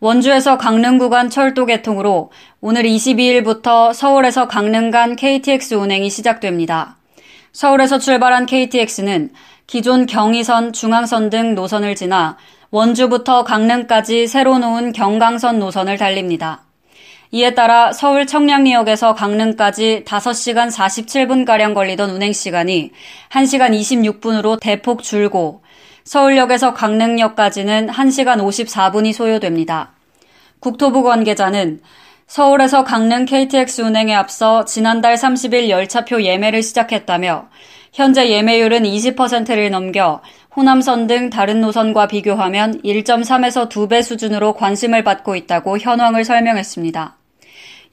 원주에서 강릉 구간 철도 개통으로 오늘 22일부터 서울에서 강릉 간 KTX 운행이 시작됩니다. 서울에서 출발한 KTX는 기존 경의선, 중앙선 등 노선을 지나 원주부터 강릉까지 새로 놓은 경강선 노선을 달립니다. 이에 따라 서울 청량리역에서 강릉까지 5시간 47분가량 걸리던 운행시간이 1시간 26분으로 대폭 줄고 서울역에서 강릉역까지는 1시간 54분이 소요됩니다. 국토부 관계자는 서울에서 강릉 KTX 운행에 앞서 지난달 30일 열차표 예매를 시작했다며 현재 예매율은 20%를 넘겨 호남선 등 다른 노선과 비교하면 1.3에서 2배 수준으로 관심을 받고 있다고 현황을 설명했습니다.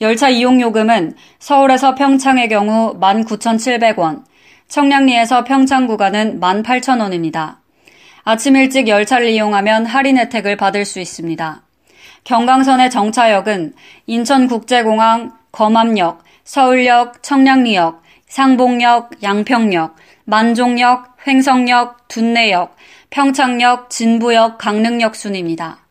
열차 이용 요금은 서울에서 평창의 경우 19,700원, 청량리에서 평창 구간은 18,000원입니다. 아침 일찍 열차를 이용하면 할인 혜택을 받을 수 있습니다. 경강선의 정차역은 인천국제공항, 검암역, 서울역, 청량리역, 상봉역, 양평역, 만종역, 횡성역, 둔내역, 평창역, 진부역, 강릉역 순입니다.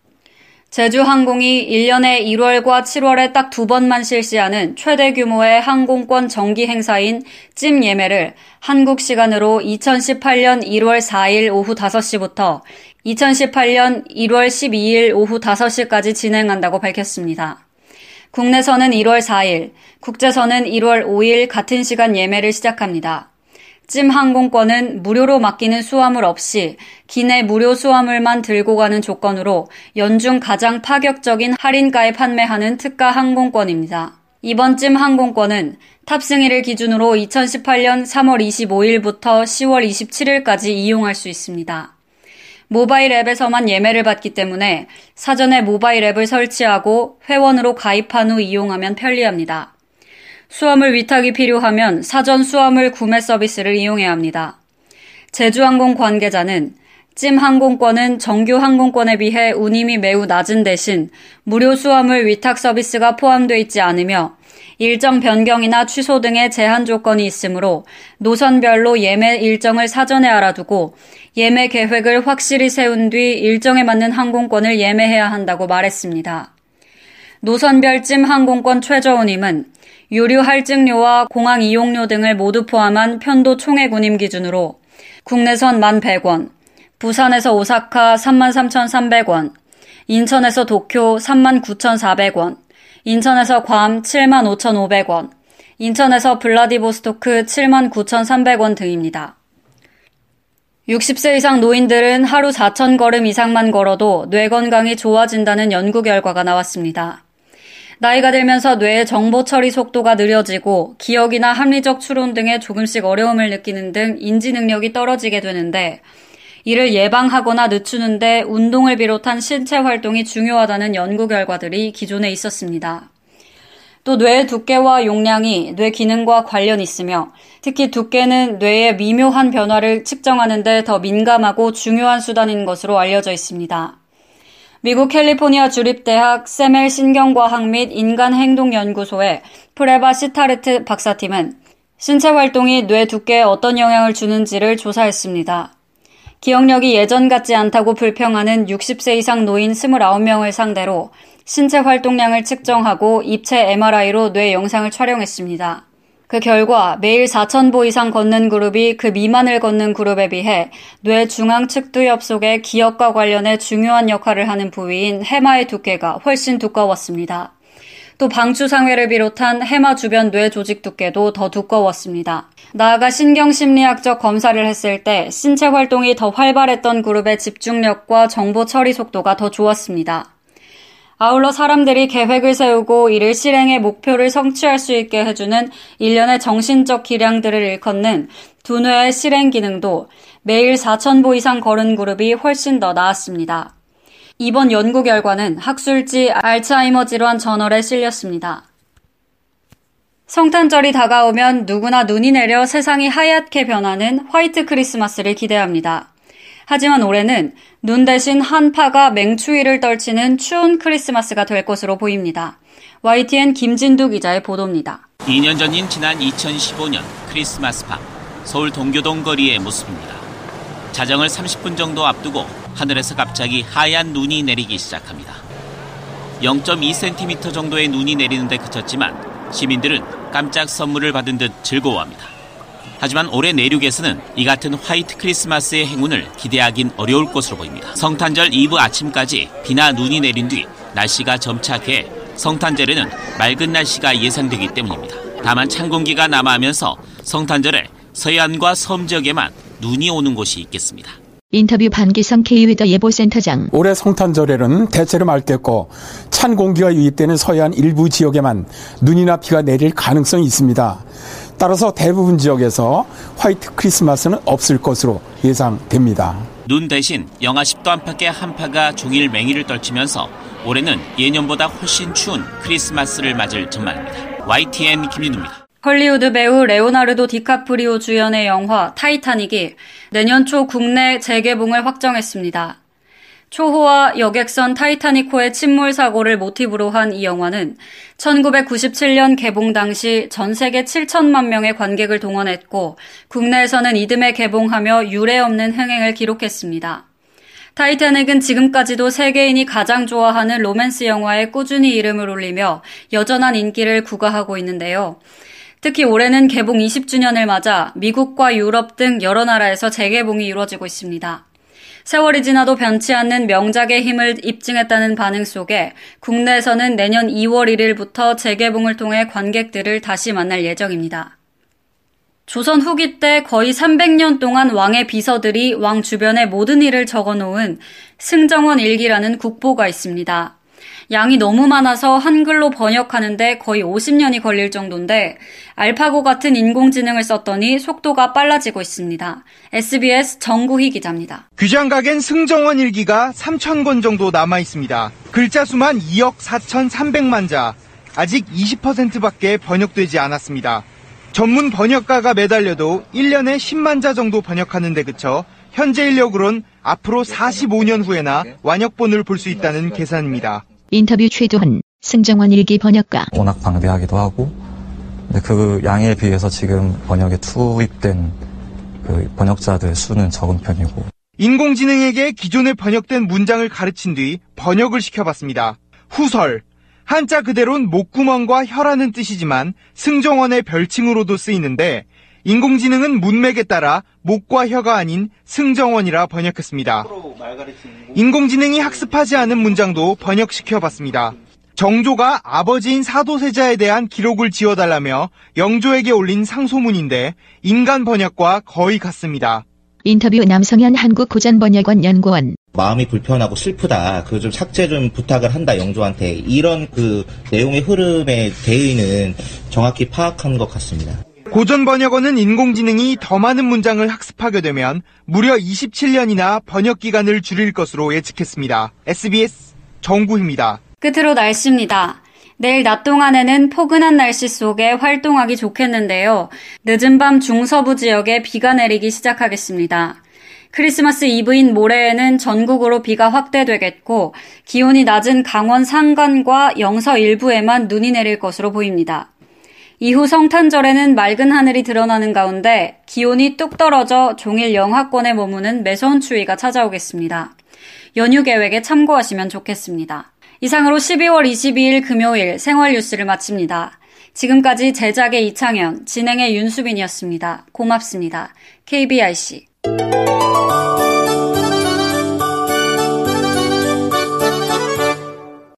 제주항공이 1년에 1월과 7월에 딱 두 번만 실시하는 최대 규모의 항공권 정기 행사인 찜 예매를 한국 시간으로 2018년 1월 4일 오후 5시부터 2018년 1월 12일 오후 5시까지 진행한다고 밝혔습니다. 국내선은 1월 4일, 국제선은 1월 5일 같은 시간 예매를 시작합니다. 찜 항공권은 무료로 맡기는 수화물 없이 기내 무료 수화물만 들고 가는 조건으로 연중 가장 파격적인 할인가에 판매하는 특가 항공권입니다. 이번 찜 항공권은 탑승일을 기준으로 2018년 3월 25일부터 10월 27일까지 이용할 수 있습니다. 모바일 앱에서만 예매를 받기 때문에 사전에 모바일 앱을 설치하고 회원으로 가입한 후 이용하면 편리합니다. 수화물 위탁이 필요하면 사전 수화물 구매 서비스를 이용해야 합니다. 제주항공 관계자는 찜 항공권은 정규 항공권에 비해 운임이 매우 낮은 대신 무료 수화물 위탁 서비스가 포함되어 있지 않으며 일정 변경이나 취소 등의 제한 조건이 있으므로 노선별로 예매 일정을 사전에 알아두고 예매 계획을 확실히 세운 뒤 일정에 맞는 항공권을 예매해야 한다고 말했습니다. 노선별 찜 항공권 최저 운임은 유류 할증료와 공항 이용료 등을 모두 포함한 편도 총액 운임 기준으로 국내선 1,100원, 부산에서 오사카 33,300원, 인천에서 도쿄 39,400원, 인천에서 괌 75,500원, 인천에서 블라디보스토크 79,300원 등입니다. 60세 이상 노인들은 하루 4,000걸음 이상만 걸어도 뇌 건강이 좋아진다는 연구 결과가 나왔습니다. 나이가 들면서 뇌의 정보 처리 속도가 느려지고 기억이나 합리적 추론 등에 조금씩 어려움을 느끼는 등 인지 능력이 떨어지게 되는데 이를 예방하거나 늦추는데 운동을 비롯한 신체 활동이 중요하다는 연구 결과들이 기존에 있었습니다. 또 뇌의 두께와 용량이 뇌 기능과 관련 있으며 특히 두께는 뇌의 미묘한 변화를 측정하는데 더 민감하고 중요한 수단인 것으로 알려져 있습니다. 미국 캘리포니아 주립대학 세멜 신경과학 및 인간행동연구소의 프레바 시타르트 박사팀은 신체 활동이 뇌 두께에 어떤 영향을 주는지를 조사했습니다. 기억력이 예전 같지 않다고 불평하는 60세 이상 노인 29명을 상대로 신체 활동량을 측정하고 입체 MRI로 뇌 영상을 촬영했습니다. 그 결과 매일 4,000보 이상 걷는 그룹이 그 미만을 걷는 그룹에 비해 뇌 중앙 측두엽 속의 기억과 관련해 중요한 역할을 하는 부위인 해마의 두께가 훨씬 두꺼웠습니다. 또 방추상회를 비롯한 해마 주변 뇌 조직 두께도 더 두꺼웠습니다. 나아가 신경심리학적 검사를 했을 때 신체 활동이 더 활발했던 그룹의 집중력과 정보 처리 속도가 더 좋았습니다. 아울러 사람들이 계획을 세우고 이를 실행해 목표를 성취할 수 있게 해주는 일련의 정신적 기량들을 일컫는 두뇌의 실행 기능도 매일 4,000보 이상 걸은 그룹이 훨씬 더 나았습니다. 이번 연구 결과는 학술지 알츠하이머 질환 저널에 실렸습니다. 성탄절이 다가오면 누구나 눈이 내려 세상이 하얗게 변하는 화이트 크리스마스를 기대합니다. 하지만 올해는 눈 대신 한파가 맹추위를 떨치는 추운 크리스마스가 될 것으로 보입니다. YTN 김진두 기자의 보도입니다. 2년 전인 지난 2015년 크리스마스 밤 서울 동교동 거리의 모습입니다. 자정을 30분 정도 앞두고 하늘에서 갑자기 하얀 눈이 내리기 시작합니다. 0.2cm 정도의 눈이 내리는데 그쳤지만 시민들은 깜짝 선물을 받은 듯 즐거워합니다. 하지만 올해 내륙에서는 이 같은 화이트 크리스마스의 행운을 기대하긴 어려울 것으로 보입니다. 성탄절 이브 아침까지 비나 눈이 내린 뒤 날씨가 점차 개 성탄절에는 맑은 날씨가 예상되기 때문입니다. 다만 찬 공기가 남아하면서 성탄절에 서해안과 섬 지역에만 눈이 오는 곳이 있겠습니다. 인터뷰 반기성 K위더 예보센터장. 올해 성탄절에는 대체로 맑겠고 찬 공기가 유입되는 서해안 일부 지역에만 눈이나 비가 내릴 가능성이 있습니다. 따라서 대부분 지역에서 화이트 크리스마스는 없을 것으로 예상됩니다. 눈 대신 영하 10도 안팎의 한파가 종일 맹위를 떨치면서 올해는 예년보다 훨씬 추운 크리스마스를 맞을 전망입니다. YTN 김윤우입니다. 헐리우드 배우 레오나르도 디카프리오 주연의 영화 타이타닉이 내년 초 국내 재개봉을 확정했습니다. 초호화 여객선 타이타닉호의 침몰 사고를 모티브로 한 이 영화는 1997년 개봉 당시 전 세계 7천만 명의 관객을 동원했고 국내에서는 이듬해 개봉하며 유례 없는 흥행을 기록했습니다. 타이타닉은 지금까지도 세계인이 가장 좋아하는 로맨스 영화에 꾸준히 이름을 올리며 여전한 인기를 구가하고 있는데요. 특히 올해는 개봉 20주년을 맞아 미국과 유럽 등 여러 나라에서 재개봉이 이루어지고 있습니다. 세월이 지나도 변치 않는 명작의 힘을 입증했다는 반응 속에 국내에서는 내년 2월 1일부터 재개봉을 통해 관객들을 다시 만날 예정입니다. 조선 후기 때 거의 300년 동안 왕의 비서들이 왕 주변의 모든 일을 적어 놓은 승정원 일기라는 국보가 있습니다. 양이 너무 많아서 한글로 번역하는데 거의 50년이 걸릴 정도인데 알파고 같은 인공지능을 썼더니 속도가 빨라지고 있습니다. SBS 정구희 기자입니다. 규장각엔 승정원 일기가 3,000권 정도 남아 있습니다. 글자 수만 2억 4,300만 자. 아직 20%밖에 번역되지 않았습니다. 전문 번역가가 매달려도 1년에 10만 자 정도 번역하는데 그쳐 현재 인력으론 앞으로 45년 후에나 완역본을 볼 수 있다는 계산입니다. 인터뷰 최도훈, 승정원 일기 번역가. 워낙 방대하기도 하고, 근데 그 양에 비해서 지금 번역에 투입된 그 번역자들 수는 적은 편이고. 인공지능에게 기존에 번역된 문장을 가르친 뒤 번역을 시켜봤습니다. 후설. 한자 그대로는 목구멍과 혀라는 뜻이지만 승정원의 별칭으로도 쓰이는데 인공지능은 문맥에 따라 목과 혀가 아닌 승정원이라 번역했습니다. 인공지능이 학습하지 않은 문장도 번역시켜 봤습니다. 정조가 아버지인 사도세자에 대한 기록을 지어달라며 영조에게 올린 상소문인데 인간 번역과 거의 같습니다. 인터뷰 남성현 한국 고전 번역원 연구원. 마음이 불편하고 슬프다. 그 좀 삭제 좀 부탁을 한다 영조한테. 이런 그 내용의 흐름의 대의는 정확히 파악한 것 같습니다. 고전 번역어는 인공지능이 더 많은 문장을 학습하게 되면 무려 27년이나 번역 기간을 줄일 것으로 예측했습니다. SBS 정구입니다. 끝으로 날씨입니다. 내일 낮 동안에는 포근한 날씨 속에 활동하기 좋겠는데요. 늦은 밤 중서부 지역에 비가 내리기 시작하겠습니다. 크리스마스 이브인 모레에는 전국으로 비가 확대되겠고 기온이 낮은 강원 산간과 영서 일부에만 눈이 내릴 것으로 보입니다. 이후 성탄절에는 맑은 하늘이 드러나는 가운데 기온이 뚝 떨어져 종일 영하권에 머무는 매서운 추위가 찾아오겠습니다. 연휴 계획에 참고하시면 좋겠습니다. 이상으로 12월 22일 금요일 생활 뉴스를 마칩니다. 지금까지 제작의 이창현, 진행의 윤수빈이었습니다. 고맙습니다. KBRC